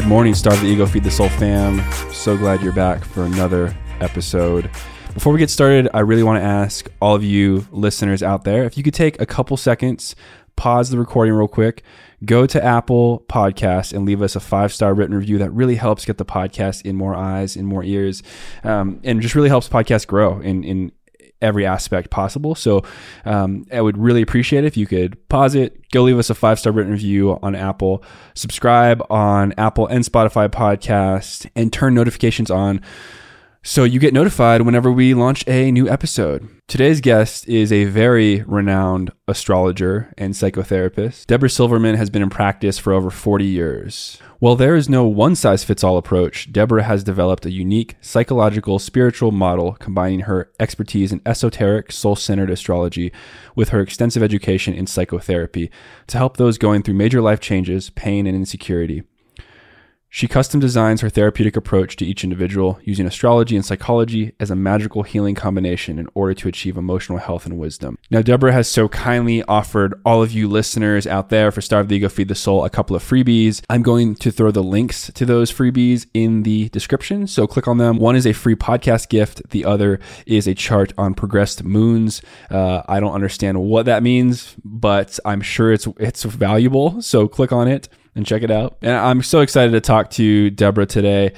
Good morning, Starve the Ego, Feed the Soul fam. So glad you're back for another episode. Before we get started, I really want to ask all of you listeners out there if you could take a couple seconds, pause the recording real quick, go to Apple Podcasts and leave us a five star written review. That really helps get the podcast in more eyes, in more ears, um, and just really helps podcast grow in in every aspect possible. So um, I would really appreciate it if you could pause it, go leave us a five star written review on Apple, subscribe on Apple and Spotify podcast, and turn notifications on so you get notified whenever we launch a new episode. Today's guest is a very renowned astrologer and psychotherapist. Deborah Silverman has been in practice for over 40 years. While there is no one size fits all approach, Deborah has developed a unique psychological spiritual model combining her expertise in esoteric, soul centered astrology with her extensive education in psychotherapy to help those going through major life changes, pain, and insecurity. She custom designs her therapeutic approach to each individual using astrology and psychology as a magical healing combination in order to achieve emotional health and wisdom. Now, Deborah has so kindly offered all of you listeners out there for Starve the Ego, Feed the Soul a couple of freebies. I'm going to throw the links to those freebies in the description. So click on them. One is a free podcast gift, the other is a chart on progressed moons. Uh, I don't understand what that means, but I'm sure it's, it's valuable. So click on it and check it out. And I'm so excited to talk to Deborah today.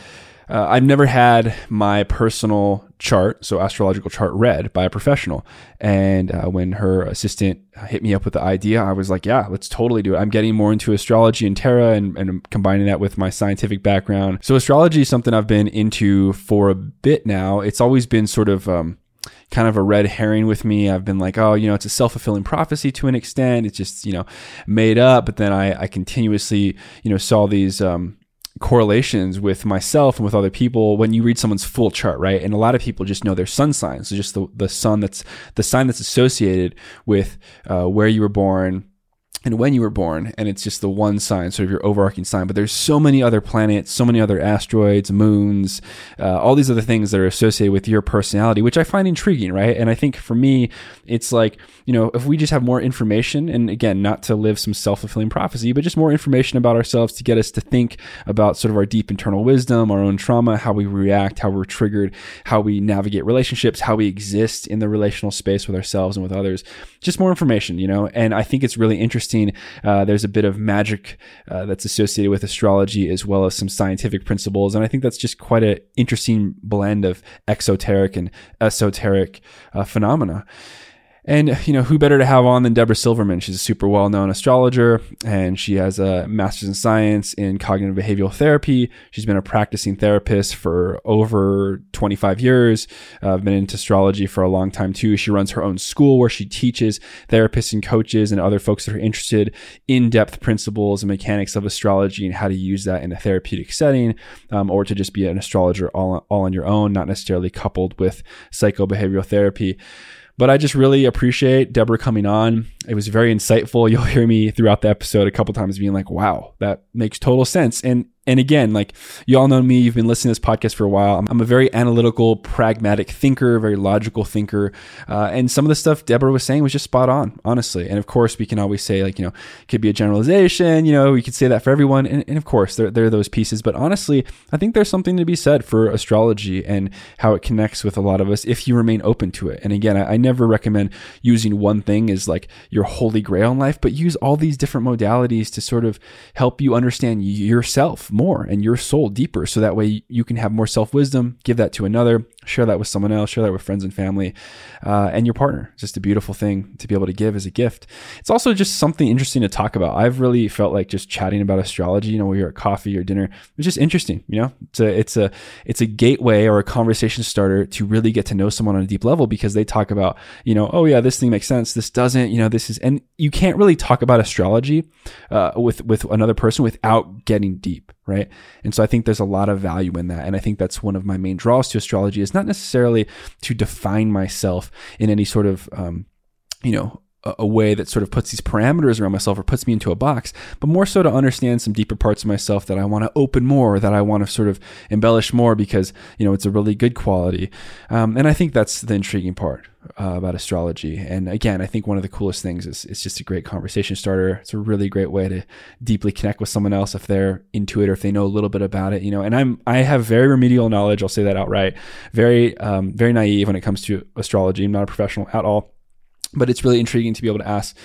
Uh, I've never had my personal chart, so astrological chart, read by a professional. And uh, when her assistant hit me up with the idea, I was like, yeah, let's totally do it. I'm getting more into astrology and tarot and, and combining that with my scientific background. So, astrology is something I've been into for a bit now. It's always been sort of, um, kind of a red herring with me. I've been like, oh, you know, it's a self fulfilling prophecy to an extent. It's just, you know, made up. But then I, I continuously, you know, saw these, um, correlations with myself and with other people when you read someone's full chart, right? And a lot of people just know their sun sign. So just the, the sun that's the sign that's associated with uh, where you were born, and when you were born, and it's just the one sign, sort of your overarching sign. But there's so many other planets, so many other asteroids, moons, uh, all these other things that are associated with your personality, which I find intriguing, right? And I think for me, it's like, you know, if we just have more information, and again, not to live some self fulfilling prophecy, but just more information about ourselves to get us to think about sort of our deep internal wisdom, our own trauma, how we react, how we're triggered, how we navigate relationships, how we exist in the relational space with ourselves and with others. Just more information, you know? And I think it's really interesting uh, there's a bit of magic uh, that's associated with astrology as well as some scientific principles. And I think that's just quite an interesting blend of exoteric and esoteric uh, phenomena. And, you know, who better to have on than Deborah Silverman? She's a super well known astrologer and she has a master's in science in cognitive behavioral therapy. She's been a practicing therapist for over 25 years. Uh, I've been into astrology for a long time too. She runs her own school where she teaches therapists and coaches and other folks that are interested in depth principles and mechanics of astrology and how to use that in a therapeutic setting um, or to just be an astrologer all, all on your own, not necessarily coupled with psychobehavioral therapy. But I just really appreciate Deborah coming on. It was very insightful. You'll hear me throughout the episode a couple times being like, wow, that makes total sense. And and again, like you all know me, you've been listening to this podcast for a while. I'm, a very analytical, pragmatic thinker, very logical thinker. Uh, and some of the stuff Deborah was saying was just spot on, honestly. And of course, we can always say, like, you know, it could be a generalization, you know, we could say that for everyone. And, and of course, there, there are those pieces. But honestly, I think there's something to be said for astrology and how it connects with a lot of us if you remain open to it. And again, I, I never recommend using one thing as like your holy grail in life, but use all these different modalities to sort of help you understand yourself more and your soul deeper. So that way you can have more self wisdom, give that to another, share that with someone else, share that with friends and family, uh, and your partner. It's just a beautiful thing to be able to give as a gift. It's also just something interesting to talk about. I've really felt like just chatting about astrology, you know, we are at coffee or dinner, it's just interesting, you know, it's a, it's a, it's a gateway or a conversation starter to really get to know someone on a deep level because they talk about, you know, oh yeah, this thing makes sense. This doesn't, you know, this is, and you can't really talk about astrology, uh, with, with another person without getting deep right? And so I think there's a lot of value in that. And I think that's one of my main draws to astrology is not necessarily to define myself in any sort of, um, you know, a, way that sort of puts these parameters around myself or puts me into a box, but more so to understand some deeper parts of myself that I want to open more, that I want to sort of embellish more because, you know, it's a really good quality. Um, and I think that's the intriguing part uh, about astrology. And again, I think one of the coolest things is it's just a great conversation starter. It's a really great way to deeply connect with someone else if they're into it or if they know a little bit about it. You know, and I'm I have very remedial knowledge. I'll say that outright. Very um, very naive when it comes to astrology. I'm not a professional at all but it's really intriguing to be able to ask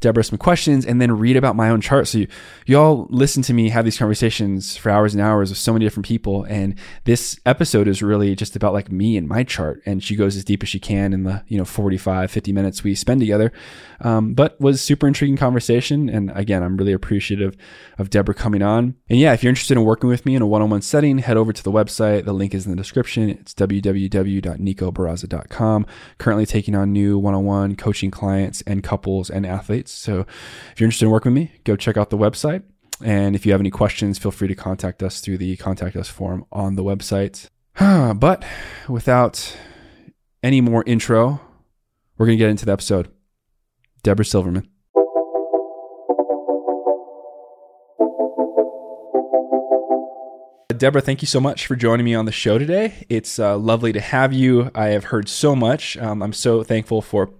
Deborah some questions and then read about my own chart. So you, you all listen to me have these conversations for hours and hours with so many different people. And this episode is really just about like me and my chart. And she goes as deep as she can in the, you know, 45, 50 minutes we spend together. Um, but was super intriguing conversation. And again, I'm really appreciative of Deborah coming on. And yeah, if you're interested in working with me in a one-on-one setting, head over to the website. The link is in the description. It's www.nicobarraza.com. Currently taking on new one-on-one coaching clients and couples and athletes. So if you're interested in working with me, go check out the website. And if you have any questions, feel free to contact us through the contact us form on the website. but without any more intro, we're going to get into the episode. Deborah Silverman. Deborah, thank you so much for joining me on the show today. It's uh, lovely to have you. I have heard so much. Um, I'm so thankful for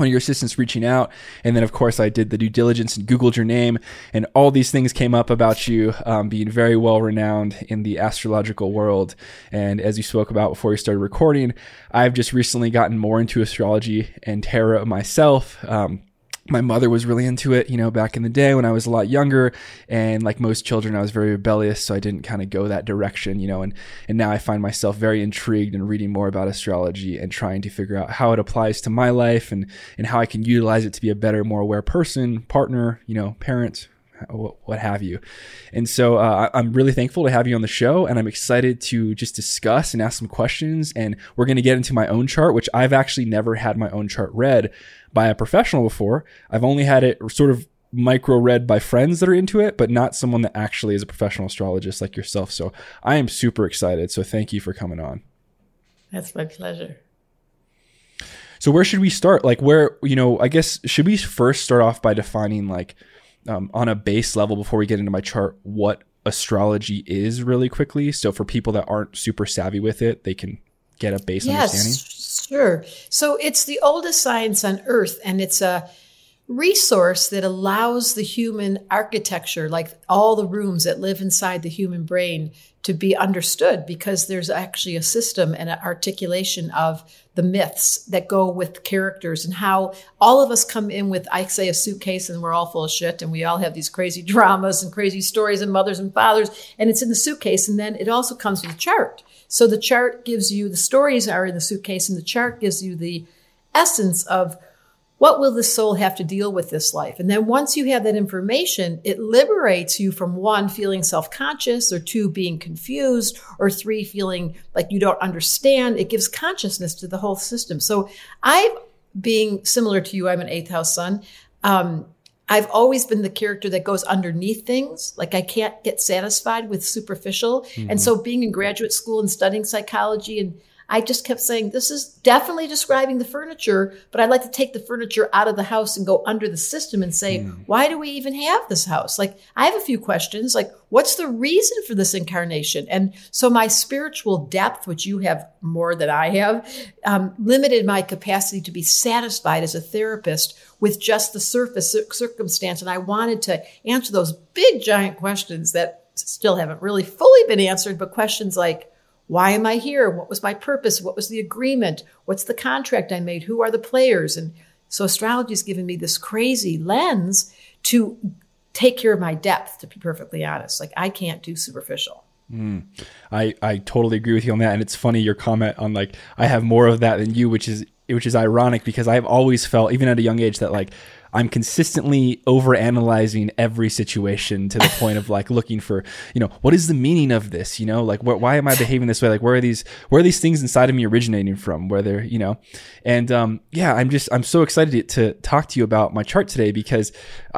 one of your assistants reaching out. And then, of course, I did the due diligence and Googled your name, and all these things came up about you um, being very well renowned in the astrological world. And as you spoke about before we started recording, I've just recently gotten more into astrology and tarot myself. Um, my mother was really into it, you know, back in the day when I was a lot younger. And like most children, I was very rebellious, so I didn't kind of go that direction, you know. And and now I find myself very intrigued in reading more about astrology and trying to figure out how it applies to my life and and how I can utilize it to be a better, more aware person, partner, you know, parent, what have you. And so uh, I'm really thankful to have you on the show, and I'm excited to just discuss and ask some questions. And we're going to get into my own chart, which I've actually never had my own chart read by a professional before. I've only had it sort of micro read by friends that are into it, but not someone that actually is a professional astrologist like yourself. So I am super excited. So thank you for coming on. That's my pleasure. So where should we start? Like where, you know, I guess should we first start off by defining like um, on a base level before we get into my chart what astrology is really quickly. So for people that aren't super savvy with it, they can get a base yes, understanding. Sure. So it's the oldest science on earth and it's a resource that allows the human architecture, like all the rooms that live inside the human brain, to be understood because there's actually a system and an articulation of the myths that go with characters and how all of us come in with, I say, a suitcase and we're all full of shit and we all have these crazy dramas and crazy stories and mothers and fathers and it's in the suitcase. And then it also comes with a chart. So the chart gives you the stories are in the suitcase and the chart gives you the essence of what will the soul have to deal with this life? And then once you have that information, it liberates you from one, feeling self conscious, or two, being confused, or three, feeling like you don't understand. It gives consciousness to the whole system. So I, being similar to you, I'm an eighth house sun. Um, I've always been the character that goes underneath things. Like I can't get satisfied with superficial. Mm-hmm. And so being in graduate school and studying psychology and I just kept saying, this is definitely describing the furniture, but I'd like to take the furniture out of the house and go under the system and say, mm. why do we even have this house? Like, I have a few questions, like, what's the reason for this incarnation? And so my spiritual depth, which you have more than I have, um, limited my capacity to be satisfied as a therapist with just the surface circumstance. And I wanted to answer those big, giant questions that still haven't really fully been answered, but questions like, why am I here? What was my purpose? What was the agreement? What's the contract I made? Who are the players? And so astrology has given me this crazy lens to take care of my depth, to be perfectly honest. Like I can't do superficial. Mm. I, I totally agree with you on that. And it's funny your comment on like, I have more of that than you, which is, which is ironic because I've always felt, even at a young age, that like I'm consistently overanalyzing every situation to the point of like looking for, you know, what is the meaning of this? You know, like wh- why am I behaving this way? Like where are these where are these things inside of me originating from? Where they're, you know, and um, yeah, I'm just I'm so excited to talk to you about my chart today because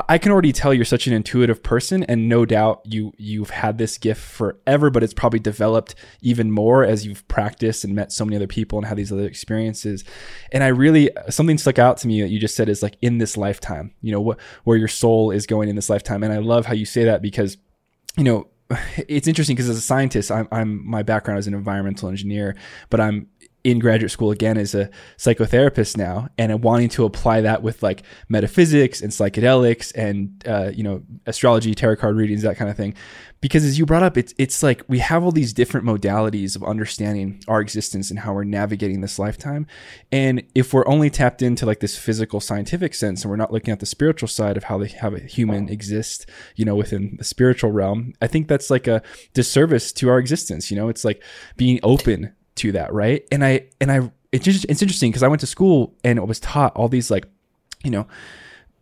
I can already tell you're such an intuitive person, and no doubt you you've had this gift forever, but it's probably developed even more as you've practiced and met so many other people and had these other experiences. And I really something stuck out to me that you just said is like in this lifetime, you know, what where your soul is going in this lifetime. And I love how you say that because, you know, it's interesting because as a scientist, I'm, I'm my background is an environmental engineer, but I'm in graduate school again as a psychotherapist now and wanting to apply that with like metaphysics and psychedelics and uh, you know astrology tarot card readings that kind of thing. Because as you brought up it's it's like we have all these different modalities of understanding our existence and how we're navigating this lifetime. And if we're only tapped into like this physical scientific sense and we're not looking at the spiritual side of how they have a human exist you know within the spiritual realm i think that's like a disservice to our existence you know? It's like being open to that, right? And I and I it's just it's interesting because I went to school and it was taught all these like, you know,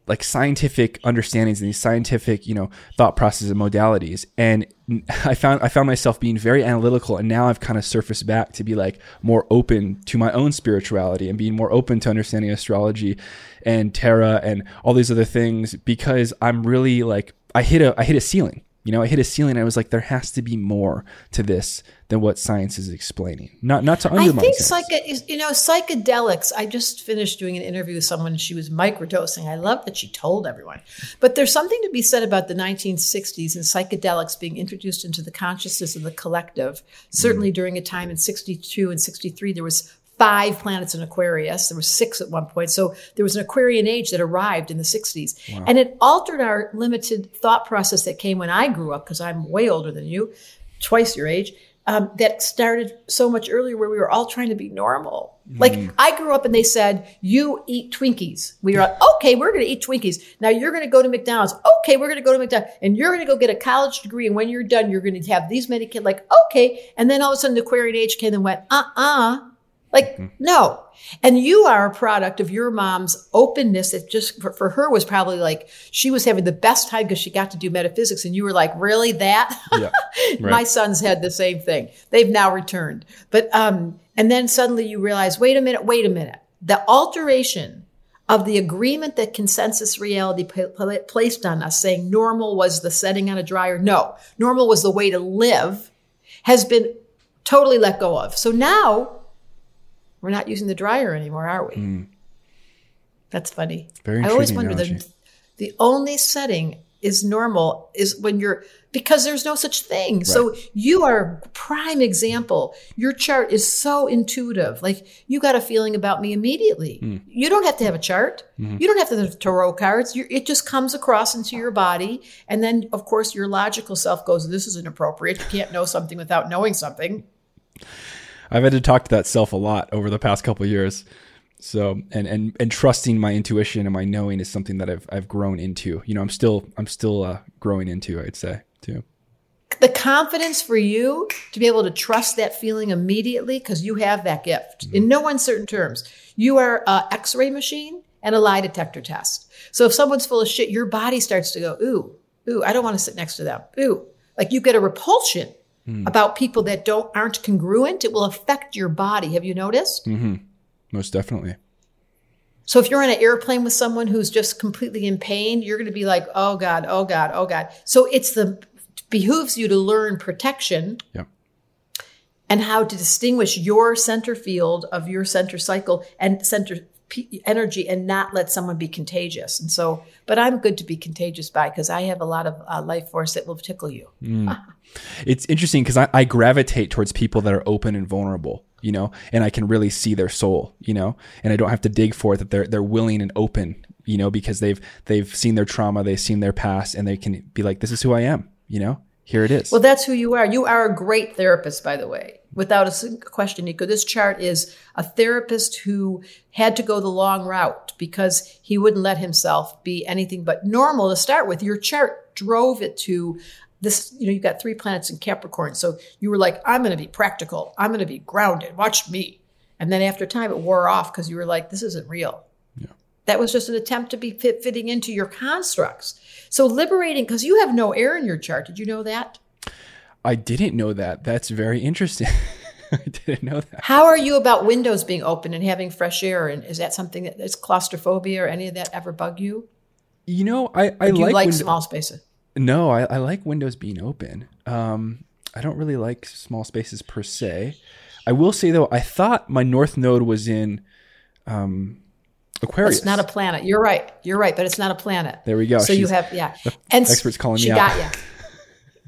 like scientific understandings and these scientific, you know, thought processes and modalities. And I found I found myself being very analytical and now I've kind of surfaced back to be like more open to my own spirituality and being more open to understanding astrology and tarot and all these other things because I'm really like I hit a I hit a ceiling you know, I hit a ceiling. I was like, there has to be more to this than what science is explaining. Not not to undermine. I think psych- you know psychedelics. I just finished doing an interview with someone. She was microdosing. I love that she told everyone. But there's something to be said about the 1960s and psychedelics being introduced into the consciousness of the collective. Certainly mm. during a time in 62 and 63, there was five planets in Aquarius. There were six at one point. So there was an Aquarian age that arrived in the 60s. Wow. And it altered our limited thought process that came when I grew up, because I'm way older than you, twice your age. Um, that started so much earlier where we were all trying to be normal. Mm. Like I grew up and they said, you eat Twinkies. We were like, okay, we're going to eat Twinkies. Now you're going to go to McDonald's. Okay, we're going to go to McDonald's and you're going to go get a college degree. And when you're done, you're going to have these many kids. Like, okay. And then all of a sudden the Aquarian age came and went, uh-uh. Like, mm-hmm. no. And you are a product of your mom's openness It just for, for her was probably like she was having the best time because she got to do metaphysics. And you were like, really that? Yeah, right. My sons had the same thing. They've now returned. But, um, and then suddenly you realize, wait a minute, wait a minute. The alteration of the agreement that consensus reality placed on us saying normal was the setting on a dryer. No, normal was the way to live has been totally let go of. So now we're not using the dryer anymore, are we? Mm. That's funny. Very I always wonder the, the only setting is normal is when you're because there's no such thing. Right. So you are prime example. Your chart is so intuitive. Like you got a feeling about me immediately. Mm. You don't have to have a chart. Mm-hmm. You don't have to have tarot cards. You're, it just comes across into your body. And then of course your logical self goes, this is inappropriate. You can't know something without knowing something. I've had to talk to that self a lot over the past couple years. So and and and trusting my intuition and my knowing is something that I've I've grown into. You know, I'm still I'm still uh, growing into. I'd say too. The confidence for you to be able to trust that feeling immediately because you have that gift mm-hmm. in no uncertain terms. You are a X-ray machine and a lie detector test. So if someone's full of shit, your body starts to go, ooh, ooh, I don't want to sit next to them. Ooh, like you get a repulsion mm. about people that don't aren't congruent, it will affect your body. Have you noticed? Mm-hmm. Most definitely. So if you're on an airplane with someone who's just completely in pain, you're going to be like, "Oh God, oh God, oh God." So it's the behooves you to learn protection. Yeah. And how to distinguish your center field of your center cycle and center energy and not let someone be contagious. And so, but I'm good to be contagious by because I have a lot of uh, life force that will tickle you. Mm. it's interesting because I, I gravitate towards people that are open and vulnerable you know, and I can really see their soul, you know, and I don't have to dig for it that they're they're willing and open, you know, because they've they've seen their trauma, they've seen their past, and they can be like, this is who I am, you know, here it is. Well, that's who you are. You are a great therapist, by the way without a question, Nico. This chart is a therapist who had to go the long route because he wouldn't let himself be anything but normal to start with. Your chart drove it to this, you know, you've got three planets in Capricorn. So you were like, I'm going to be practical. I'm going to be grounded. Watch me. And then after time, it wore off because you were like, this isn't real. Yeah. That was just an attempt to be fit, fitting into your constructs. So liberating, because you have no air in your chart. Did you know that? I didn't know that. That's very interesting. I didn't know that. How are you about windows being open and having fresh air? And is that something that is claustrophobia or any of that ever bug you? You know, I, I like, like window- small spaces? No, I, I like windows being open. Um, I don't really like small spaces per se. I will say though, I thought my north node was in um, Aquarius. It's not a planet. You're right. You're right, but it's not a planet. There we go. So you have yeah, and expert's calling me she out. got you.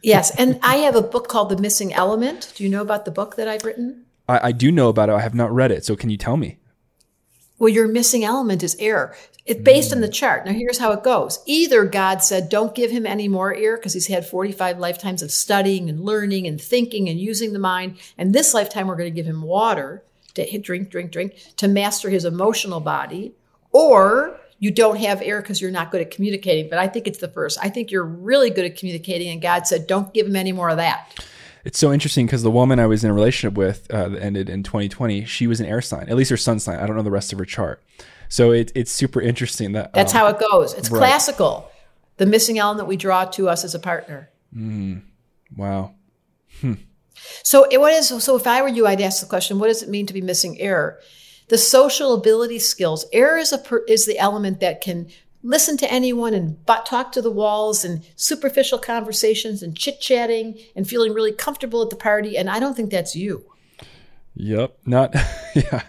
Yes, and I have a book called The Missing Element. Do you know about the book that I've written? I, I do know about it. I have not read it. So can you tell me? Well, your missing element is air. It's based on the mm. chart. Now, here's how it goes. Either God said, don't give him any more air because he's had 45 lifetimes of studying and learning and thinking and using the mind. And this lifetime, we're going to give him water to drink, drink, drink to master his emotional body. Or you don't have air because you're not good at communicating. But I think it's the first. I think you're really good at communicating. And God said, don't give him any more of that. It's so interesting because the woman I was in a relationship with uh, that ended in 2020, she was an air sign, at least her sun sign. I don't know the rest of her chart. So it, it's super interesting that That's um, how it goes. It's right. classical. The missing element we draw to us as a partner. wow. So it, what is so if I were you, I'd ask the question: What does it mean to be missing air? The social ability skills. Air is a is the element that can listen to anyone and but talk to the walls and superficial conversations and chit chatting and feeling really comfortable at the party. And I don't think that's you. Yep. Not, yeah.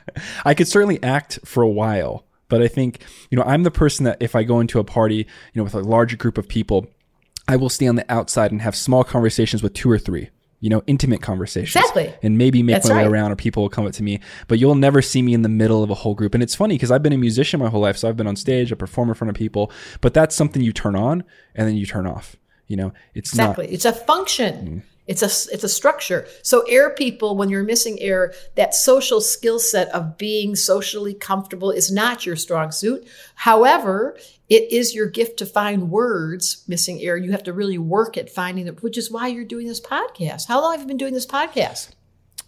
I could certainly act for a while, but I think, you know, I'm the person that if I go into a party, you know, with a larger group of people, I will stay on the outside and have small conversations with two or three, you know, intimate conversations. Exactly. And maybe make That's my way around or people will come up to me, but you'll never see me in the middle of a whole group. And it's funny because I've been a musician my whole life. So I've been on stage, I perform in front of people, but that's something you turn on and then you turn off. You know, it's Exactly. It's a function. Mm-hmm. It's a it's a structure. So air people, when you're missing air, that social skill set of being socially comfortable is not your strong suit. However, it is your gift to find words missing air. You have to really work at finding it, which is why you're doing this podcast. How long have you been doing this podcast?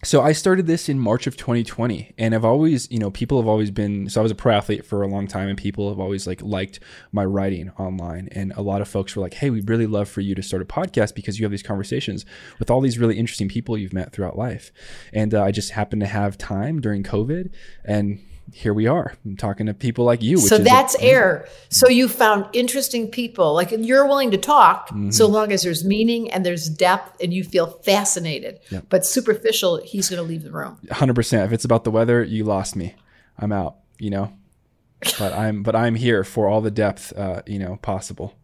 So I started this in March of 2020, and I've always, you know, people have always been. So I was a pro athlete for a long time, and people have always like liked my writing online. And a lot of folks were like, "Hey, we'd really love for you to start a podcast because you have these conversations with all these really interesting people you've met throughout life." And uh, I just happened to have time during COVID, and here we are. I'm talking to people like you. Which So is a- that's air. So you found interesting people. Like you're willing to talk so long as there's meaning and there's depth and you feel fascinated. But superficial, he's going to leave the room. 100%. If it's about the weather, you lost me. I'm out. You know. But I'm but I'm here for all the depth, uh, you know, possible.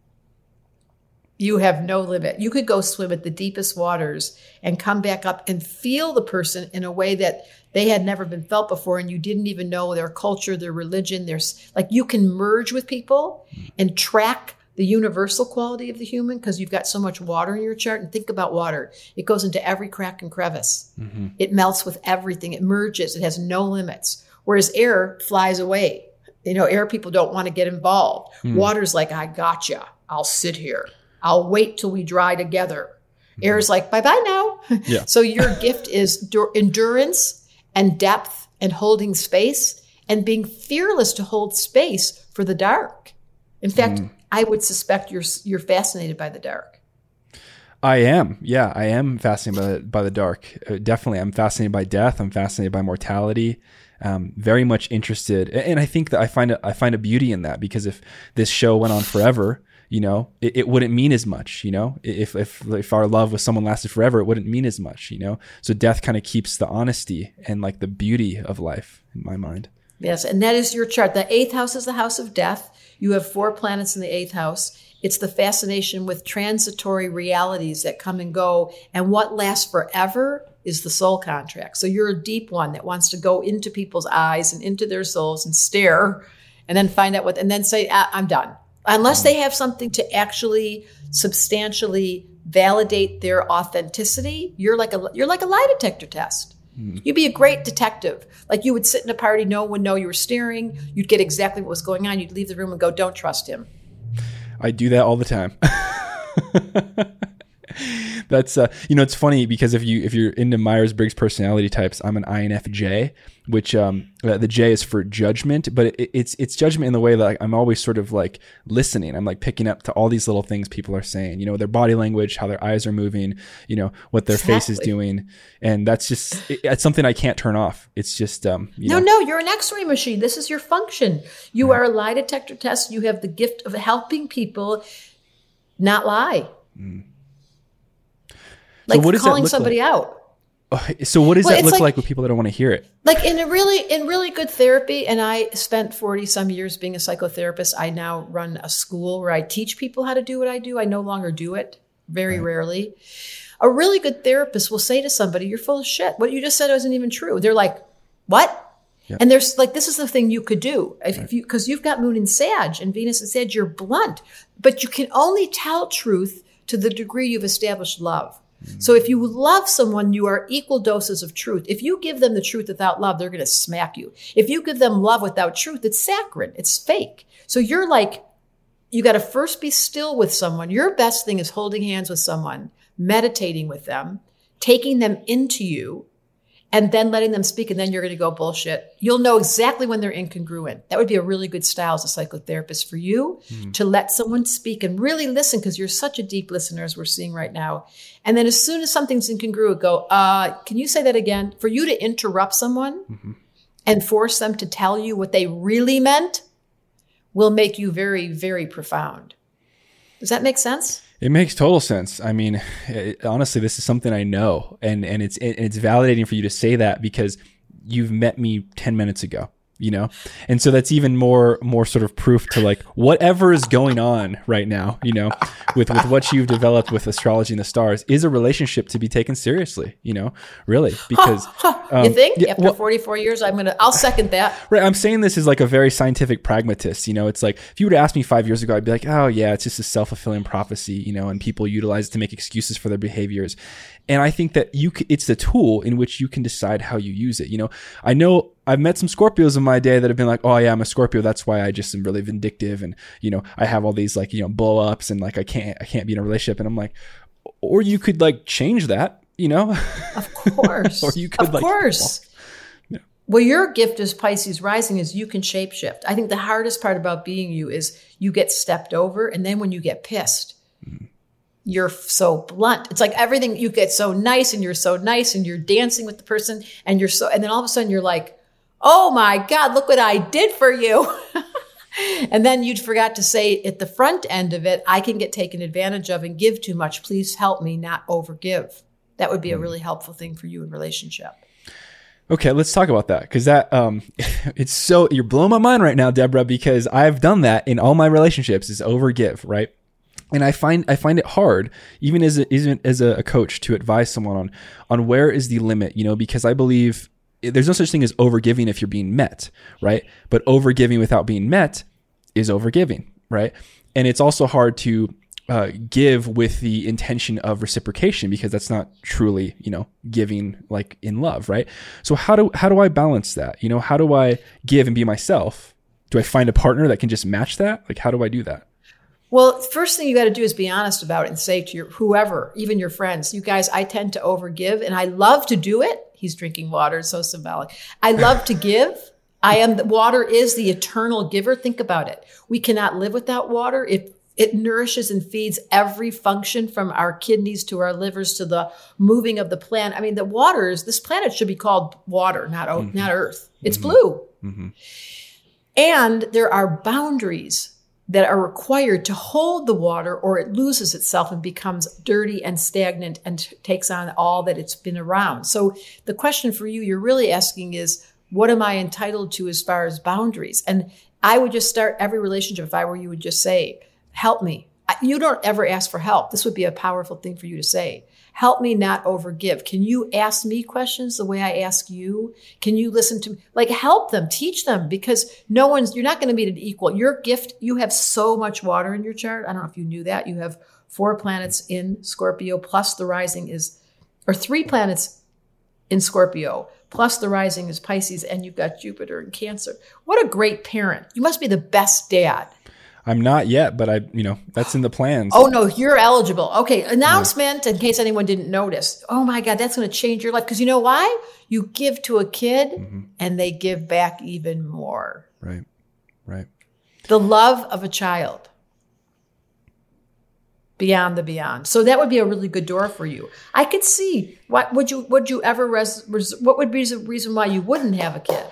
You have no limit. You could go swim at the deepest waters and come back up and feel the person in a way that they had never been felt before and you didn't even know their culture, their religion, there's like you can merge with people and track the universal quality of the human because you've got so much water in your chart and think about water. It goes into every crack and crevice. Mm-hmm. It melts with everything. It merges. It has no limits. Whereas air flies away. You know, air people don't want to get involved. Hmm. Water's like, I gotcha. I'll sit here. I'll wait till we dry together. Air's like, bye bye now. Yeah. so your gift is dur- endurance and depth and holding space and being fearless to hold space for the dark. In fact, I would suspect you're you're fascinated by the dark. I am. Yeah, I am fascinated by the, by the dark. Uh, definitely. I'm fascinated by death. I'm fascinated by mortality. Um, very much interested. And I think that I find a, I find a beauty in that because if this show went on forever, you know, it, it wouldn't mean as much, you know, if, if, if our love with someone lasted forever, it wouldn't mean as much, you know? So death kind of keeps the honesty and like the beauty of life in my mind. Yes, and that is your chart. The eighth house is the house of death. You have four planets in the eighth house. It's the fascination with transitory realities that come and go. And what lasts forever is the soul contract. So you're a deep one that wants to go into people's eyes and into their souls and stare and then find out what, and then say, ah, I'm done. Unless they have something to actually substantially validate their authenticity, you're like a, you're like a lie detector test. Mm-hmm. You'd be a great detective. Like you would sit in a party, no one know you were staring. You'd get exactly what was going on. You'd leave the room and go, "Don't trust him." I do that all the time. That's uh, you know, it's funny because if you if you're into Myers Briggs personality types, I'm an INFJ, which um, uh, the J is for judgment, but it, it's it's judgment in the way that like, I'm always sort of like listening. I'm like picking up to all these little things people are saying. You know, their body language, how their eyes are moving. You know, what their exactly. face is doing, and that's just it, it's something I can't turn off. It's just um, no, know. no. You're an X-ray machine. This is your function. You yeah. are a lie detector test. You have the gift of helping people not lie. Mm. Like so calling somebody like? out. Oh, so what does well, that look like, like with people that don't want to hear it? Like in a really in really good therapy, and I spent forty some years being a psychotherapist. I now run a school where I teach people how to do what I do. I no longer do it very right. rarely. A really good therapist will say to somebody, "You're full of shit. What you just said wasn't even true." They're like, "What?" And there's like this is the thing you could do if, right. if you because you've got Moon and Sag and Venus and Sag, you're blunt, but you can only tell truth to the degree you've established love. So if you love someone, you are equal doses of truth. If you give them the truth without love, they're going to smack you. If you give them love without truth, it's saccharine. It's fake. So you're like, you got to first be still with someone. Your best thing is holding hands with someone, meditating with them, taking them into you, and then letting them speak, and then you're going to go bullshit. You'll know exactly when they're incongruent. That would be a really good style as a psychotherapist for you mm. to let someone speak and really listen because you're such a deep listener, as we're seeing right now. And then as soon as something's incongruent, go, uh, can you say that again? For you to interrupt someone mm-hmm. and force them to tell you what they really meant will make you very, very profound. Does that make sense? It makes total sense. I mean, it, honestly, this is something I know, and and it's it, it's validating for you to say that because you've met me ten minutes ago you know? And so that's even more more sort of proof to like whatever is going on right now you know with with what you've developed with astrology and the stars is a relationship to be taken seriously you know really because um, you think? yeah, after well, 44 years i'm gonna i'll second that. Right i'm saying this is like a very scientific pragmatist you know? It's like if you were to ask me five years ago i'd be like oh yeah it's just a self-fulfilling prophecy you know and people utilize it to make excuses for their behaviors and I think that you it's the tool in which you can decide how you use it. You know, I know I've met some Scorpios in my day that have been like, oh yeah, I'm a Scorpio. That's why I just am really vindictive, and you know, I have all these like you know blow ups, and like I can't I can't be in a relationship. And I'm like, or you could like change that, you know? Of course. or you could of like, course. Well, well, your gift as Pisces rising is you can shapeshift. I think the hardest part about being you is you get stepped over, and then when you get pissed, you're so blunt. It's like everything you get so nice and you're so nice and you're dancing with the person and you're so, and then all of a sudden you're like, oh my God, look what I did for you. and then you'd forgot to say at the front end of it, I can get taken advantage of and give too much. Please help me not overgive. That would be a hmm. really helpful thing for you in relationship. Okay, let's talk about that because that um, it's so you're blowing my mind right now, Deborah. Because I've done that in all my relationships is overgive, right? And I find I find it hard, even as a, even as a coach, to advise someone on on where is the limit. You know, because I believe there's no such thing as overgiving if you're being met, right? But overgiving without being met is overgiving, right? And it's also hard to uh, give with the intention of reciprocation because that's not truly, you know, giving like in love, right? So how do how do I balance that? You know, how do I give and be myself? Do I find a partner that can just match that? Like, how do I do that? Well, first thing you got to do is be honest about it and say to your whoever, even your friends, you guys, I tend to overgive and I love to do it. He's drinking water, it's so symbolic. I love to give. I am the water is the eternal giver. Think about it. We cannot live without water. It it nourishes and feeds every function from our kidneys to our livers to the moving of the plant. I mean, the waters, this planet should be called water, not mm-hmm. not earth. It's mm-hmm. blue. Mm-hmm. And there are boundaries that are required to hold the water or it loses itself and becomes dirty and stagnant and t- takes on all that it's been around. So the question for you you're really asking is what am I entitled to as far as boundaries? And I would just start every relationship if I were you would just say, "Help me." You don't ever ask for help. This would be a powerful thing for you to say help me not overgive. Can you ask me questions the way I ask you? Can you listen to me? like help them, teach them because no one's you're not going to meet an equal. Your gift, you have so much water in your chart. I don't know if you knew that. You have four planets in Scorpio plus the rising is or three planets in Scorpio plus the rising is Pisces and you've got Jupiter in Cancer. What a great parent. You must be the best dad. I'm not yet, but I, you know, that's in the plans. Oh no, you're eligible. Okay, announcement in case anyone didn't notice. Oh my God, that's going to change your life because you know why? You give to a kid, Mm-hmm. and they give back even more. Right. Right. The love of a child. Beyond the beyond. So that would be a really good door for you. I could see. What would you would you ever res, res, what would be the reason why you wouldn't have a kid?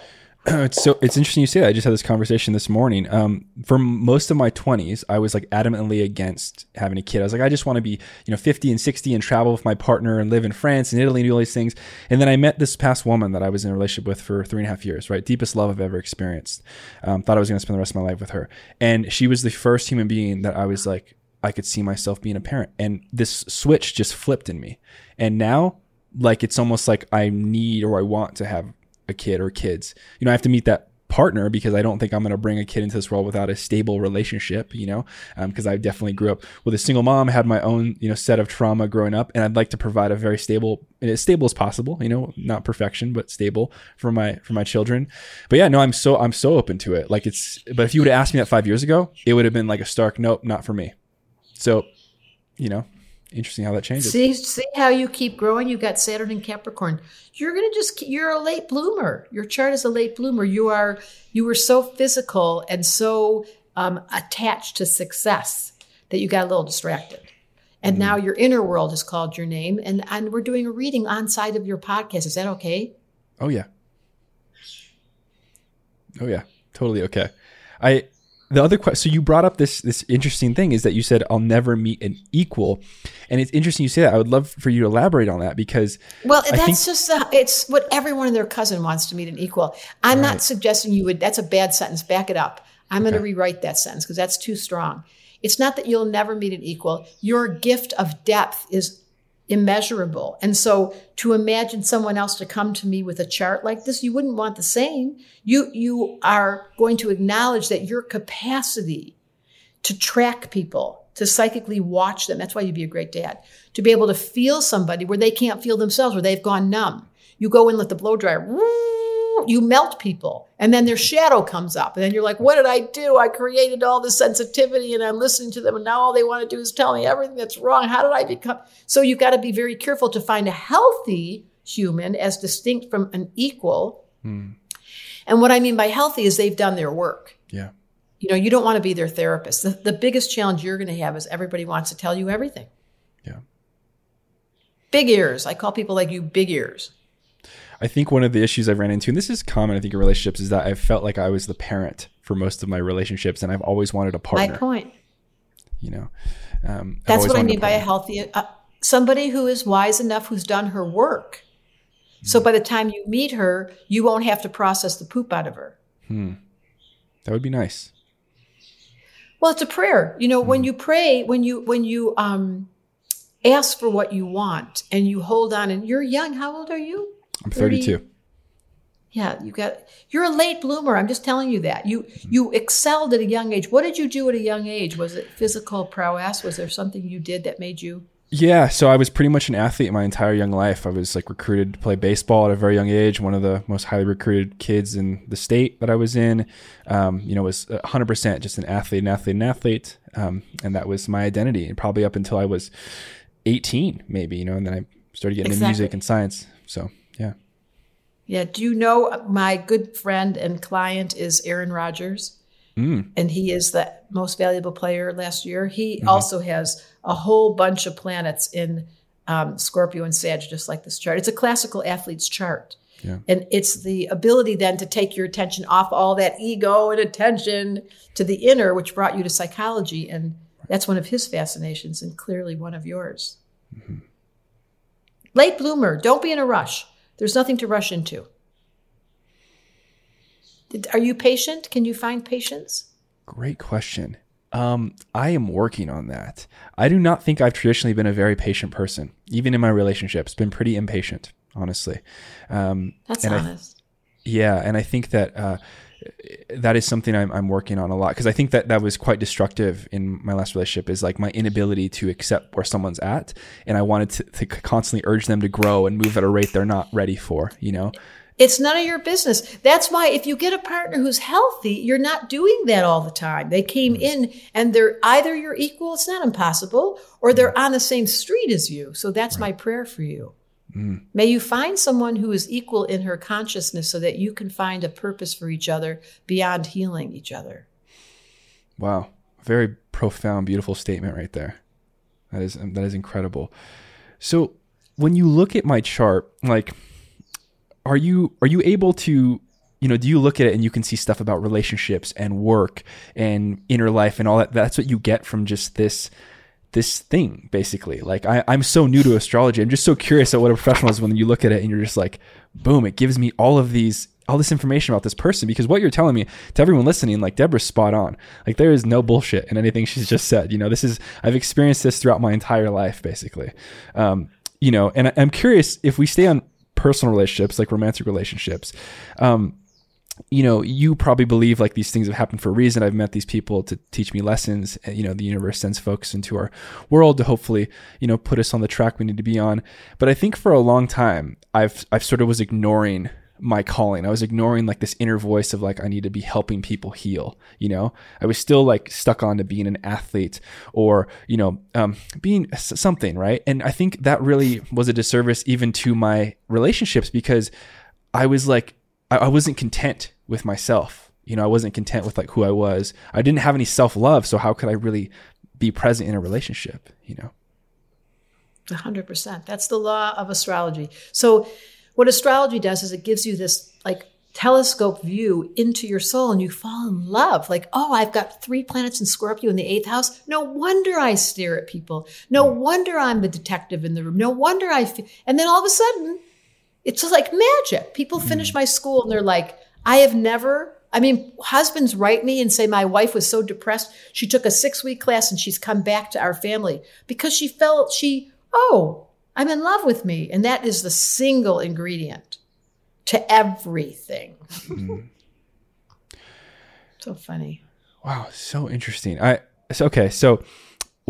it's so it's interesting you say that. I just had this conversation this morning. Um, for most of my twenties, I was like adamantly against having a kid. I was like, I just want to be, you know, fifty and sixty and travel with my partner and live in France and Italy and do all these things. And then I met this past woman that I was in a relationship with for three and a half years. Right, deepest love I've ever experienced. Um, thought I was going to spend the rest of my life with her, and she was the first human being that I was like, I could see myself being a parent. And this switch just flipped in me. And now, like, it's almost like I need or I want to have a kid or kids. You know, I have to meet that partner because I don't think I'm going to bring a kid into this world without a stable relationship, you know, um, because I definitely grew up with a single mom, had my own, you know, set of trauma growing up. And I'd like to provide a very stable, as stable as possible, you know, not perfection, but stable for my, for my children. But yeah, no, I'm so, I'm so open to it. Like it's, but if you would have asked me that five years ago, it would have been like a stark, nope, not for me. So, you know, interesting how that changes. See, see how you keep growing. You've got Saturn and Capricorn. You're gonna just you're a late bloomer. Your chart is a late bloomer. You are you were so physical and so um, attached to success that you got a little distracted. And now your inner world has called your name, and and we're doing a reading on side of your podcast. Is that okay? Oh yeah. Oh yeah, totally okay. I the other question. So you brought up this this interesting thing is that you said I'll never meet an equal, and it's interesting you say that. I would love for you to elaborate on that because Well, I that's think- just the, it's what everyone and their cousin wants to meet an equal. I'm not suggesting you would. That's a bad sentence. Back it up. I'm going to rewrite that sentence because that's too strong. It's not that you'll never meet an equal. Your gift of depth is immeasurable, and so to imagine someone else to come to me with a chart like this, you wouldn't want the same. You you are going to acknowledge that your capacity to track people, to psychically watch them. That's why you'd be a great dad. To be able to feel somebody where they can't feel themselves, where they've gone numb. You go in, let the blow dryer, woo, you melt people, and then their shadow comes up. And then you're like, what did I do? I created all this sensitivity and I'm listening to them, and now all they want to do is tell me everything that's wrong. How did I become? So you've got to be very careful to find a healthy human as distinct from an equal. Hmm. And what I mean by healthy is they've done their work yeah, you know you don't want to be their therapist the, the biggest challenge you're going to have is everybody wants to tell you everything yeah. big ears i call people like you big ears I think one of the issues I've ran into, and this is common, I think, in relationships, is that I felt like I was the parent for most of my relationships, and I've always wanted a partner. my point. You know, um, that's what i mean by a healthy uh, somebody who is wise enough who's done her work. So by the time you meet her you won't have to process the poop out of her. Hmm. That would be nice. well it's a prayer. You know when you pray when you when you um ask for what you want and you hold on and you're young how old are you I'm 30. 32. Yeah, you got you're a late bloomer. I'm just telling you that. You you excelled at a young age. What did you do at a young age? Was it physical prowess? Was there something you did that made you Yeah, so I was pretty much an athlete my entire young life. I was like recruited to play baseball at a very young age. One of the most highly recruited kids in the state that I was in. Um, you know, was 100% just an athlete, an athlete, an athlete, um, and that was my identity. And probably up until I was 18, maybe. You know, and then I started getting into music and science. So yeah, Yeah, do you know my good friend and client is Aaron Rodgers? Hmm. And he is the most valuable player last year. He mm-hmm. also has a whole bunch of planets in um, Scorpio and Sag, just like this chart. It's a classical athlete's chart. Yeah. And it's the ability then to take your attention off all that ego and attention to the inner, which brought you to psychology. And that's one of his fascinations and clearly one of yours. Mm-hmm. Late bloomer, don't be in a rush. There's nothing to rush into. Are you patient? Can you find patience? great question. Um, I am working on that. I do not think I've traditionally been a very patient person, even in my relationships. Been pretty impatient, honestly. Um, That's and I- honest. Yeah, and I think that uh, that is something I'm, I'm working on a lot because I think that that was quite destructive in my last relationship. Is like my inability to accept where someone's at, and I wanted to, to constantly urge them to grow and move at a rate they're not ready for. You know, It's none of your business. That's why if you get a partner who's healthy, you're not doing that all the time. They came Mm. in and they're either your equal, it's not impossible, or they're on the same street as you. So that's my prayer for you. Mm. May you find someone who is equal in her consciousness so that you can find a purpose for each other beyond healing each other. Wow, very profound, beautiful statement right there. That is that is incredible. So when you look at my chart, like, are you are you able to, you know, do you look at it and you can see stuff about relationships and work and inner life and all that? That's what you get from just this this thing basically. Like I, i'm so new to astrology. I'm just so curious at what a professional is when you look at it and you're just like boom it gives me all of these all this information about this person. Because what you're telling me to everyone listening like deborah's spot on. Like there is no bullshit in anything she's just said. You know this is i've experienced this throughout my entire life basically. Um, you know and I, i'm curious if we stay on personal relationships like romantic relationships um, you know, you probably believe like these things have happened for a reason. I've met these people to teach me lessons. You know, the universe sends folks into our world to hopefully, you know, put us on the track we need to be on. But I think for a long time, I've I've sort of was ignoring my calling. I was ignoring like this inner voice of like I need to be helping people heal. You know, I was still like stuck on to being an athlete or you know um, being something right. And I think that really was a disservice even to my relationships because I was like I, I wasn't content with myself. You know, I wasn't content with like who I was. I didn't have any self love. So how could I really be present in a relationship? You know, 100%. That's the law of astrology. So, what astrology does is it gives you this like telescope view into your soul and you fall in love. Like, oh, I've got three planets in Scorpio in the eighth house. No wonder I stare at people. No mm. wonder I'm the detective in the room. No wonder I feel. And then all of a sudden, it's just like magic. People hmm. finish my school and they're like, I have never. I mean, husbands write me and say my wife was so depressed. She took a six week class and she's come back to our family because she felt she, oh, I'm in love with me. And that is the single ingredient to everything. Hmm. so funny. wow, so interesting. I so, okay, so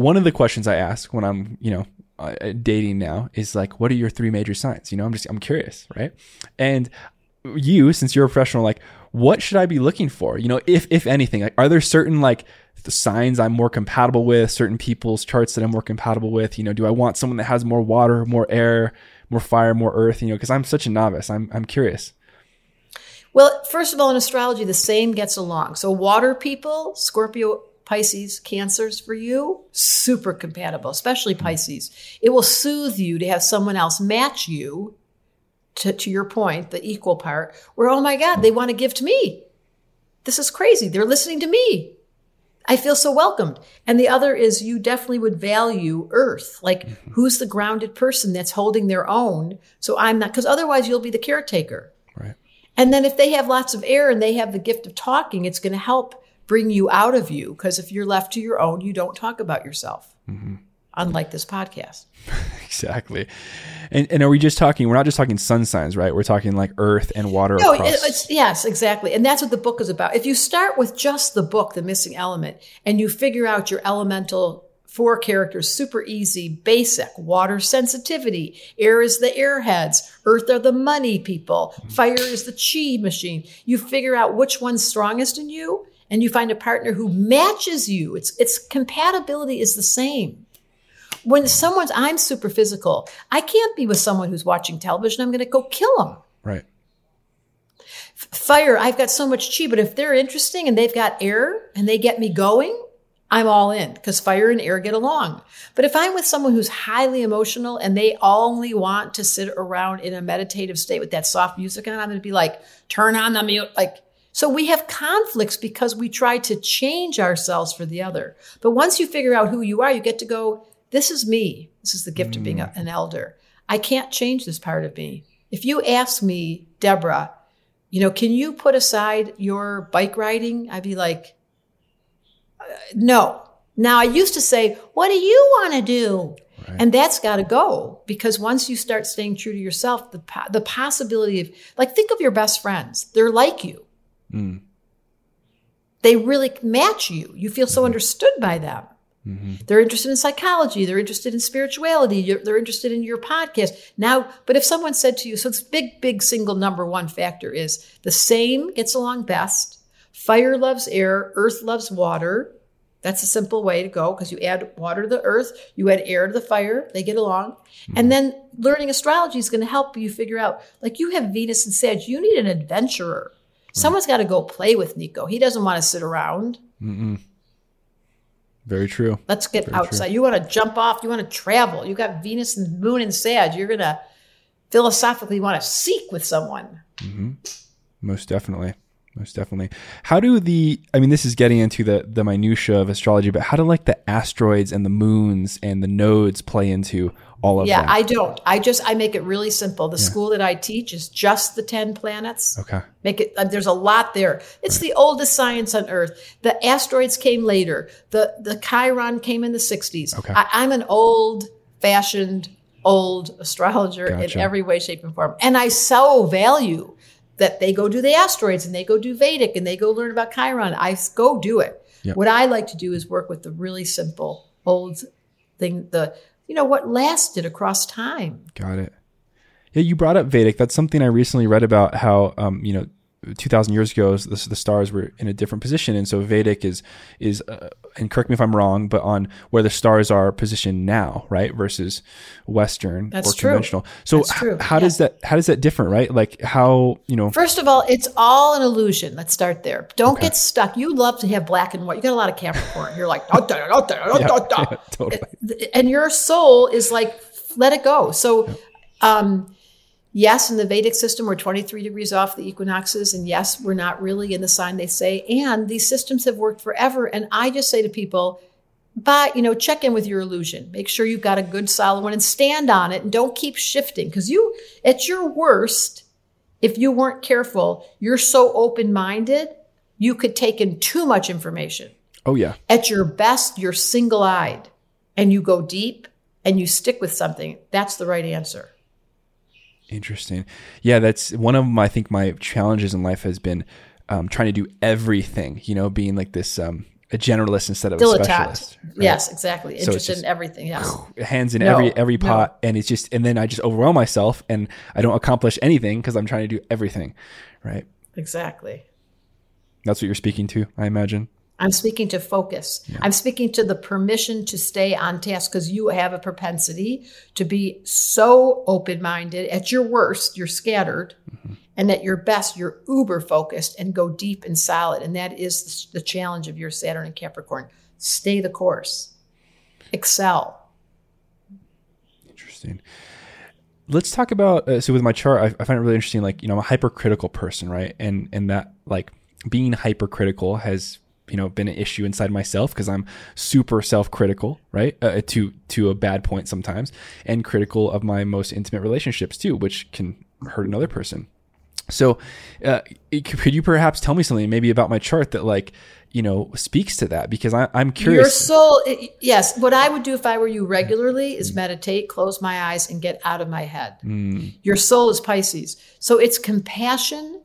one of the questions I ask when I'm you know uh, dating now is like, what are your three major signs? You know, I'm just I'm curious, right? And you, since you're a professional, like, what should I be looking for? You know, if if anything, like, are there certain like the signs I'm more compatible with, certain people's charts that I'm more compatible with? You know, do I want someone that has more water, more air, more fire, more earth? You know, because I'm such a novice. I'm I'm curious. Well, first of all, in astrology, the same gets along. So, water people, Scorpio, Pisces, Cancers for you, super compatible, especially Pisces. It will soothe you to have someone else match you to, to your point, the equal part, where, oh my God, they want to give to me. This is crazy. They're listening to me. I feel so welcomed. And the other is you definitely would value earth. Like, mm-hmm. who's the grounded person that's holding their own? So I'm not, because otherwise you'll be the caretaker. Right. And then if they have lots of air and they have the gift of talking, it's going to help bring you out of you. Because if you're left to your own, you don't talk about yourself. Mm-hmm. Unlike this podcast. Exactly. And and are we just talking? We're not just talking sun signs, right? We're talking like earth and water. No, it- it's yes, exactly, and that's what the book is about. If you start with just the book, The Missing Element, and you figure out your elemental four characters, super easy, basic. Water sensitivity, air is the airheads, earth are the money people, mm-hmm. fire is the chi machine. You figure out which one's strongest in you, and you find a partner who matches you. It's it's compatibility is the same when someone's I'm super physical, I can't be with someone who's watching television. I'm going to go kill them. right. Fire, I've got so much chi, but if they're interesting and they've got air and they get me going, I'm all in because fire and air get along. But if I'm with someone who's highly emotional and they only want to sit around in a meditative state with that soft music on, I'm going to be like, turn on the mute. Like, so we have conflicts because we try to change ourselves for the other. But once you figure out who you are, you get to go, this is me. This is the gift of being a- an elder. I can't change this part of me. If you ask me, Debra, you know, can you put aside your bike riding? I'd be like, uh, no. Now I used to say, what do you want to do? And that's got to go because once you start staying true to yourself, the po- the possibility of like think of your best friends. They're like you. Mm. They really match you. You feel so mm-hmm. understood by them. Mm-hmm. They're interested in psychology. They're interested in spirituality. They're interested in your podcast. Now, but if someone said to you, so it's big, big single number one factor is the same gets along best. Fire loves air. Earth loves water. That's a simple way to go because you add water to the earth, you add air to the fire, they get along. Mm-hmm. And then learning astrology is going to help you figure out like you have Venus and Sag, you need an adventurer. Someone's got to go play with Nico. He doesn't want to sit around. Very true. Let's get Very true. outside. You want to jump off, you want to travel. You got Venus and Moon and Sag. You're going to philosophically want to seek with someone. Mm-hmm. Most definitely. Most definitely. How do the I mean this is getting into the the minutia of astrology, but how do like the asteroids and the moons and the nodes play into all of Yeah, that? I don't. I just I make it really simple. The school that I teach is just the 10 planets. okay. Make it. Uh, there's a lot there. It's the oldest science on Earth. The asteroids came later. The the Chiron came in the 60s. Okay. I, I'm an old fashioned old astrologer Gotcha. in every way, shape, and form, and I so value that they go do the asteroids and they go do Vedic and they go learn about Chiron. I go do it. Yep. What I like to do is work with the really simple old thing. The you know what lasted across time. Got it. Yeah, you brought up Vedic. That's something I recently read about how um, you know, 2000 years ago the, the stars were in a different position and so Vedic is is uh, and correct me if I'm wrong, but on where the stars are positioned now, right? versus western That's or true. conventional. So That's h- true. how Yeah. does that how does that different, right? Like how, you know, First of all, it's all an illusion. Let's start there. Don't Okay. get stuck. You love to have black and white. You got a lot of Capricorn. You're like, "Da, da, da, da, da, da, da." yeah, totally. and your soul is like, let it go. So, um, yes, in the Vedic system, we're 23 degrees off the equinoxes. And yes, we're not really in the sign they say. And these systems have worked forever. And I just say to people, but you know check in with your illusion make sure you've got a good solid one and stand on it and don't keep shifting because you at your worst if you weren't careful you're so open-minded you could take in too much information Oh yeah. at your best you're single-eyed and you go deep and you stick with something that's the right answer Interesting. Yeah, that's one of my I think my challenges in life has been um, trying to do everything. You know, being like this um, a generalist instead of a specialist. right? yes exactly it's interested just- in everything yes hands in No, every every no. pot, and it's just and then I just overwhelm myself, and I don't accomplish anything because I'm trying to do everything. Right. exactly That's what you're speaking to, I imagine. I'm speaking to focus. I'm speaking to the permission to stay on task because you have a propensity to be so open minded. At your worst, you're scattered. And at your best, you're uber focused and go deep and solid. And that is the challenge of your Saturn and Capricorn. Stay the course, excel. Interesting. Let's talk about uh, so with my chart, I, I find it really interesting. Like you know, I'm a hypercritical person, right? And and that like being hypercritical has you know been an issue inside myself because I'm super self-critical, right? Uh, to to a bad point sometimes, and critical of my most intimate relationships too, which can hurt another person. So, uh, could you perhaps tell me something maybe about my chart that like you know speaks to that? Because I, I'm curious Your soul, yes. What I would do if I were you regularly is meditate, close my eyes, and get out of my head. Your soul is Pisces. So it's compassion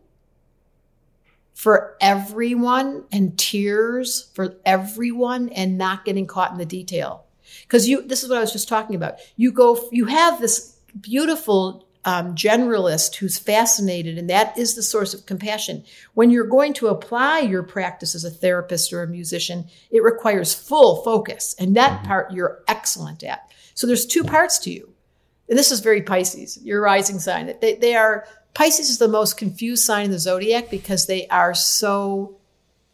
for everyone and tears for everyone and not getting caught in the detail. Because you, this is what I was just talking about. You go, you have this beautiful um, generalist who's fascinated, and that is the source of compassion. When you're going to apply your practice as a therapist or a musician, it requires full focus, and that part you're excellent at. So there's two parts to you. And this is very Pisces, your rising sign. They, they are Pisces is the most confused sign in the zodiac because they are so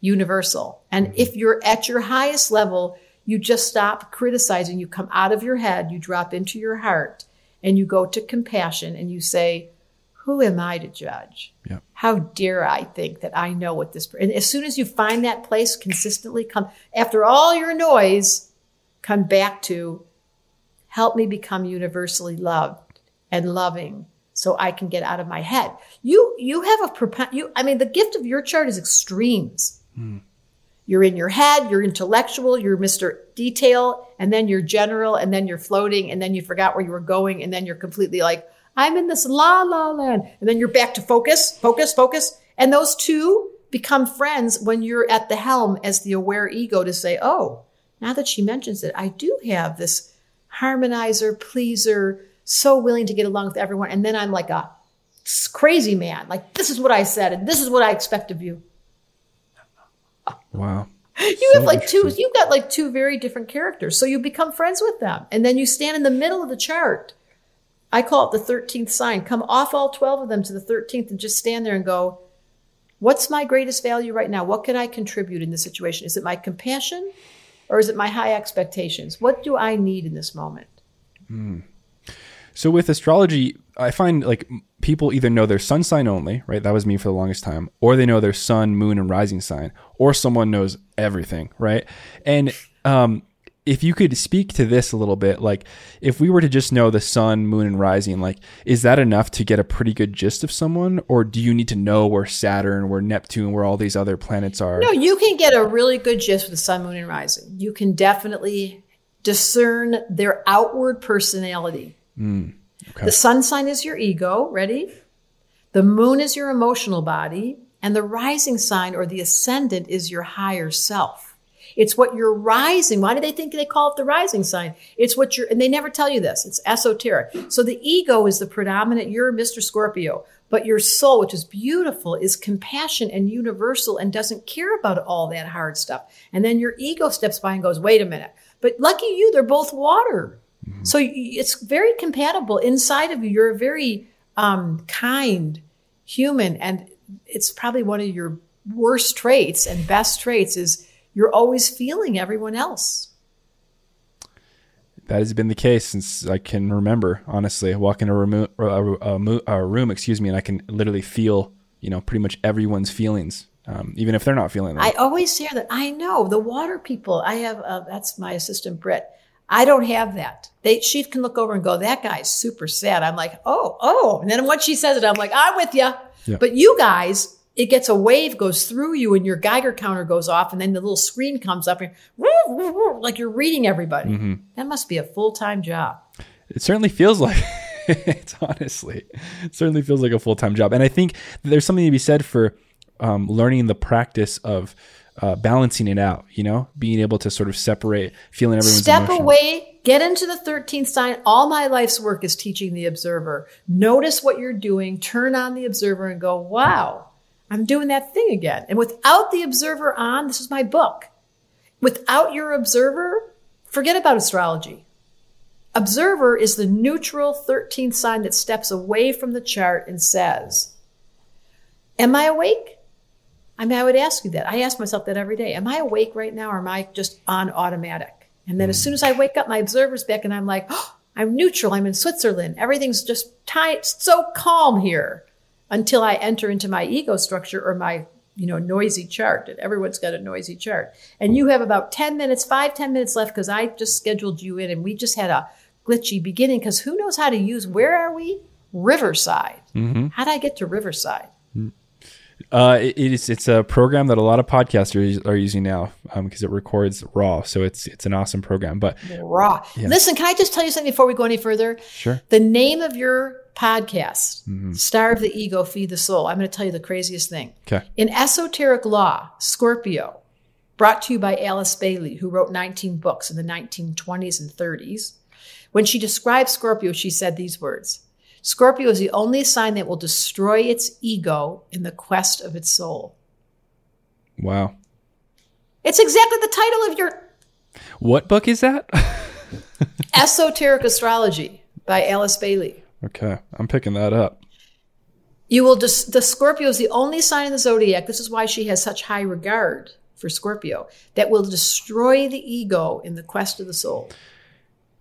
universal. And mm-hmm. if you're at your highest level, you just stop criticizing. You come out of your head, you drop into your heart, and you go to compassion and you say, Who am I to judge? Yeah. How dare I think that I know what this? And as soon as you find that place consistently, come after all your noise, come back to help me become universally loved and loving so I can get out of my head. You you have a propen- you I mean the gift of your chart is extremes. Hmm. You're in your head, you're intellectual, you're Mr. Detail, and then you're general, and then you're floating, and then you forgot where you were going, and then you're completely like, I'm in this la la land. And then you're back to focus, focus, focus. And those two become friends when you're at the helm as the aware ego to say, oh, now that she mentions it, I do have this harmonizer, pleaser, so willing to get along with everyone. And then I'm like a crazy man. Like, this is what I said, and this is what I expect of you. Wow. You So have like two, you've got like two very different characters. So you become friends with them. And then you stand in the middle of the chart. I call it the 13th sign. Come off all 12 of them to the 13th and just stand there and go, What's my greatest value right now? What can I contribute in this situation? Is it my compassion or is it my high expectations? What do I need in this moment? Hmm. So with astrology, I find like people either know their sun sign only, right? That was me for the longest time, or they know their sun, moon, and rising sign, or someone knows everything, right? And um, if you could speak to this a little bit, like if we were to just know the sun, moon, and rising, like is that enough to get a pretty good gist of someone, or do you need to know where Saturn, where Neptune, where all these other planets are? No, you can get a really good gist with the sun, moon, and rising. You can definitely discern their outward personality. Mm, okay. The sun sign is your ego, ready? The moon is your emotional body, and the rising sign or the ascendant is your higher self. It's what you're rising. Why do they think they call it the rising sign? It's what you're, and they never tell you this. It's esoteric. So the ego is the predominant, you're Mr. Scorpio, but your soul, which is beautiful, is compassion and universal and doesn't care about all that hard stuff. And then your ego steps by and goes, wait a minute. But lucky you, they're both water. So it's very compatible inside of you. You're a very um, kind human, and it's probably one of your worst traits and best traits is you're always feeling everyone else. That has been the case since I can remember. Honestly, I walk in a room, a, a, a room, excuse me, and I can literally feel, you know, pretty much everyone's feelings, um, even if they're not feeling them. I always hear that. I know the water people. I have uh, that's my assistant Britt. I don't have that. They she can look over and go, "That guy's super sad." I'm like, "Oh, oh," and then once she says it, I'm like, "I'm with you." Yeah. But you guys, it gets a wave goes through you, and your Geiger counter goes off, and then the little screen comes up, and woo, woo, woo, like you're reading everybody. Mm-hmm. That must be a full time job. It certainly feels like it's honestly, it certainly feels like a full time job. And I think there's something to be said for um, learning the practice of uh, balancing it out. You know, being able to sort of separate feeling everyone's Step emotion. away, get into the 13th sign. All my life's work is teaching the observer. Notice what you're doing, turn on the observer and go, wow, I'm doing that thing again. And without the observer on, this is my book. Without your observer, forget about astrology. Observer is the neutral 13th sign that steps away from the chart and says, Am I awake? I mean, I would ask you that. I ask myself that every day. Am I awake right now or am I just on automatic? And then as mm. soon as I wake up, my observer's back and I'm like, oh, I'm neutral. I'm in Switzerland. Everything's just tight, so calm here until I enter into my ego structure or my, you know, noisy chart. And everyone's got a noisy chart. And you have about 10 minutes, five, 10 minutes left because I just scheduled you in and we just had a glitchy beginning because who knows how to use, where are we? Riverside. Mm-hmm. How did I get to Riverside? Mm. Uh, it, it's it's a program that a lot of podcasters are using now because it records raw. So it's it's an awesome program. But Raw. Listen, can I just tell you something before we go any further? Sure. The name of your podcast, Starve the Ego, Feed the Soul. I'm going to tell you the craziest thing. okay, In esoteric law, Scorpio, brought to you by Alice Bailey, who wrote 19 books in the 1920s and 30s. When she described Scorpio, she said these words Scorpio is the only sign that will destroy its ego in the quest of its soul. wow. It's exactly the title of your What book is that? Esoteric Astrology by Alice Bailey. okay, I'm picking that up. You will dis- the Scorpio is the only sign in the zodiac. This is why she has such high regard for Scorpio that will destroy the ego in the quest of the soul.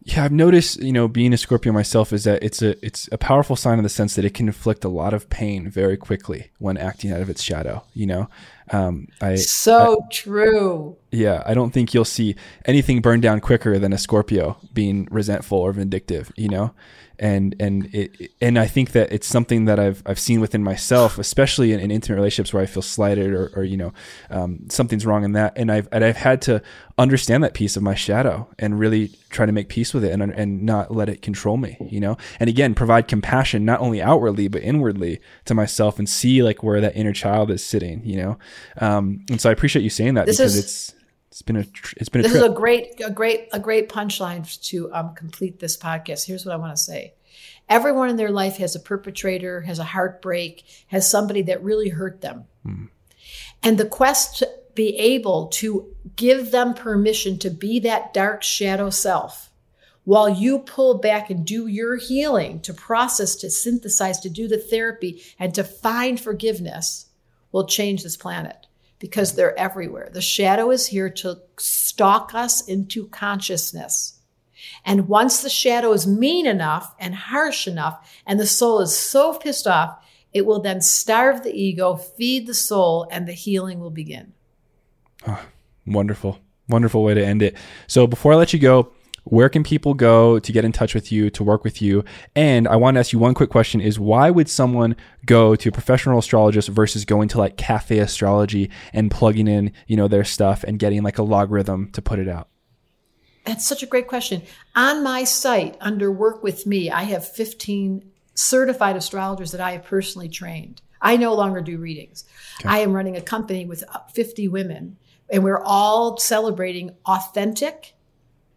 Yeah, I've noticed, you know, being a Scorpio myself is that it's a it's a powerful sign in the sense that it can inflict a lot of pain very quickly when acting out of its shadow. You know, um, I So true. Yeah, I don't think you'll see anything burned down quicker than a Scorpio being resentful or vindictive. You know, and and it and I think that it's something that I've I've seen within myself, especially in, in intimate relationships where I feel slighted or, or you know um, something's wrong in that, and I've and I've had to understand that piece of my shadow and really try to make peace with it and and not let it control me. You know, and again provide compassion not only outwardly but inwardly to myself and see like where that inner child is sitting. You know, um, and so I appreciate you saying that This because is- it's It's been a tr- it's been a This trip. is a great, a great, a great punchline to um, complete this podcast. Here's what I want to say: Everyone in their life has a perpetrator, has a heartbreak, has somebody that really hurt them, and the quest to be able to give them permission to be that dark shadow self, while you pull back and do your healing to process, to synthesize, to do the therapy, and to find forgiveness, will change this planet because they're everywhere. The shadow is here to stalk us into consciousness. And once the shadow is mean enough and harsh enough, and the soul is so pissed off, it will then starve the ego, feed the soul, and the healing will begin. Ah, wonderful. Wonderful way to end it. So before I let you go, where can people go to get in touch with you, to work with you? And I want to ask you one quick question is why would someone go to a professional astrologist versus going to like cafe astrology and plugging in, you know, their stuff and getting like a logarithm to put it out? That's such a great question. On my site, under Work With Me, I have 15 certified astrologers that I have personally trained. I no longer do readings. I am running a company with 50 women, and we're all celebrating authentic,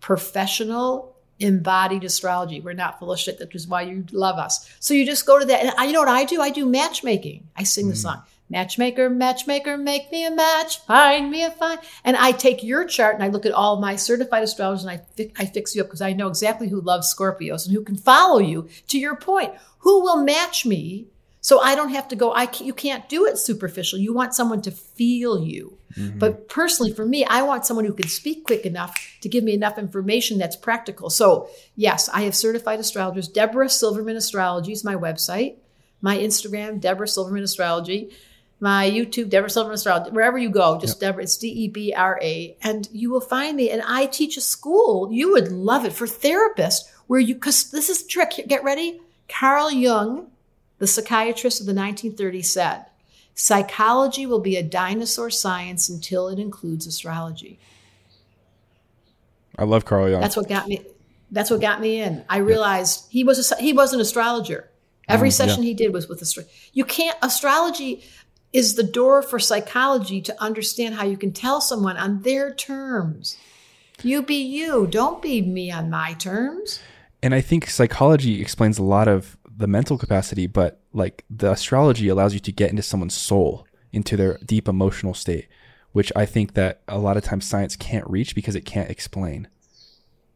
professional, embodied astrology. We're not full of shit. That is why you love us. So you just go to that. And I, you know what I do? I do matchmaking. I sing the mm. song. Matchmaker, matchmaker, make me a match, find me a fine. And I take your chart and I look at all my certified astrologers and I, fi- I fix you up because I know exactly who loves Scorpios and who can follow you to your point. Who will match me so I don't have to go, I can't, you can't do it superficial. You want someone to feel you. Mm-hmm. But personally, for me, I want someone who can speak quick enough to give me enough information that's practical. So, yes, I have certified astrologers. Debra Silverman Astrology is my website. My Instagram, Debra Silverman Astrology. My YouTube, Debra Silverman Astrology. Wherever you go, just Debra, it's D E B R A. And you will find me. And I teach a school. You would love it for therapists where you, because this is the trick. Get ready. Carl Jung, the psychiatrist of the 1930s, said, Psychology will be a dinosaur science until it includes astrology. I love Carl Jung. That's what got me. That's what got me in. I realized he was a, he was an astrologer. Every mm, session he did was with astrology. You can't astrology is the door for psychology to understand how you can tell someone on their terms. You be you. Don't be me on my terms. and I think psychology explains a lot of the mental capacity, but like the astrology allows you to get into someone's soul, into their deep emotional state, which I think that a lot of times science can't reach because it can't explain.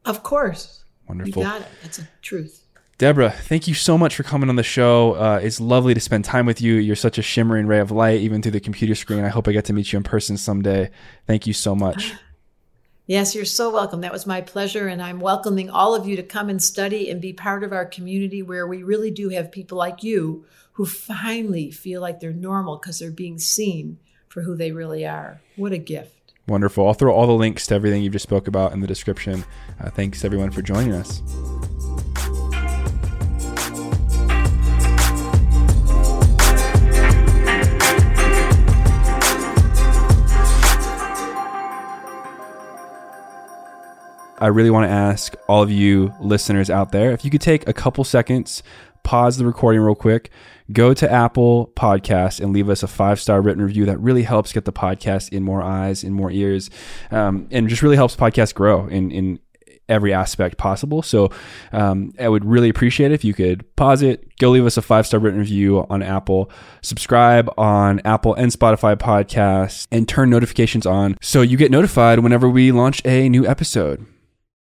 Of course. Wonderful. You got it. That's a truth. Debra, thank you so much for coming on the show. Uh, it's lovely to spend time with you. You're such a shimmering ray of light, even through the computer screen. I hope I get to meet you in person someday. Thank you so much. Yes, you're so welcome. That was my pleasure. And I'm welcoming all of you to come and study and be part of our community where we really do have people like you who finally feel like they're normal because they're being seen for who they really are. What a gift. Wonderful. I'll throw all the links to everything you've just spoke about in the description. Uh, thanks everyone for joining us. I really want to ask all of you listeners out there if you could take a couple seconds, pause the recording real quick, go to Apple Podcasts and leave us a five star written review. That really helps get the podcast in more eyes, in more ears, um, and just really helps podcast grow in in every aspect possible. So um, I would really appreciate it if you could pause it, go leave us a five star written review on Apple, subscribe on Apple and Spotify podcasts, and turn notifications on so you get notified whenever we launch a new episode.